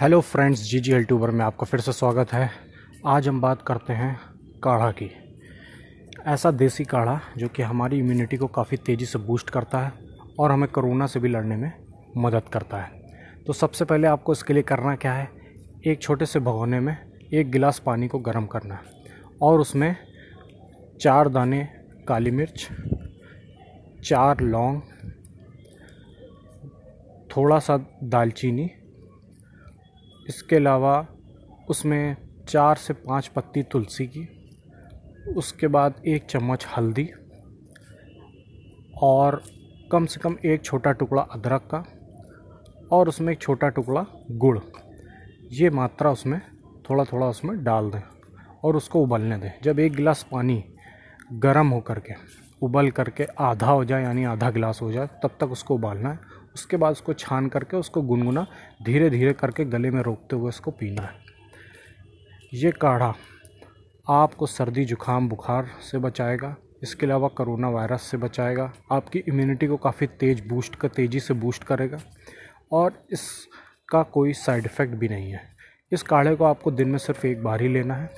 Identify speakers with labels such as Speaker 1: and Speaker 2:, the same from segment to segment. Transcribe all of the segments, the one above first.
Speaker 1: Hello friends जी जी YouTuber में आपका फिर से स्वागत है। आज हम बात करते हैं काढ़ा की। ऐसा देसी काढ़ा जो कि हमारी इम्यूनिटी को काफ़ी तेज़ी से बूस्ट करता है और हमें कोरोना से भी लड़ने में मदद करता है। तो सबसे पहले आपको इसके लिए करना क्या है? एक छोटे से भगोने में एक गिलास पानी को गर्म करना है और उसमें चार दाने काली मिर्च, चार लौंग, थोड़ा सा दालचीनी इसके अलावा उसमें चार से पाँच पत्ती तुलसी की, उसके बाद एक चम्मच हल्दी और कम से कम एक छोटा टुकड़ा अदरक का और उसमें एक छोटा टुकड़ा गुड़। ये मात्रा उसमें थोड़ा थोड़ा उसमें डाल दें और उसको उबलने दें। जब एक गिलास पानी गर्म हो करके उबल करके आधा हो जाए, यानी आधा गिलास हो जाए, तब तक उसको उबालना है उसके बाद उसको छान करके उसको गुनगुना धीरे धीरे करके गले में रोकते हुए उसको पीना है। ये काढ़ा आपको सर्दी, जुकाम, बुखार से बचाएगा। इसके अलावा करोना वायरस से बचाएगा। आपकी इम्यूनिटी को काफ़ी तेज़ बूस्ट कर तेज़ी से बूस्ट करेगा। और इसका कोई साइड इफ़ेक्ट भी नहीं है। इस काढ़े को आपको दिन में सिर्फ़ एक बार ही लेना है।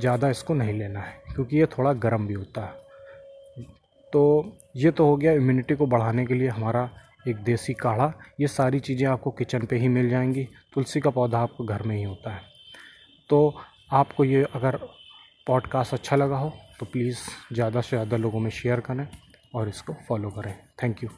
Speaker 1: ज़्यादा इसको नहीं लेना है, क्योंकि ये थोड़ा गर्म भी होता है। तो ये तो हो गया इम्यूनिटी को बढ़ाने के लिए हमारा एक देसी काढ़ा, ये सारी चीज़ें आपको किचन पे ही मिल जाएँगी। तुलसी का पौधा आपको घर में ही होता है। तो आपको ये अगर पॉडकास्ट अच्छा लगा हो तो प्लीज़ ज़्यादा से ज़्यादा लोगों में शेयर करें और इसको फॉलो करें। Thank you.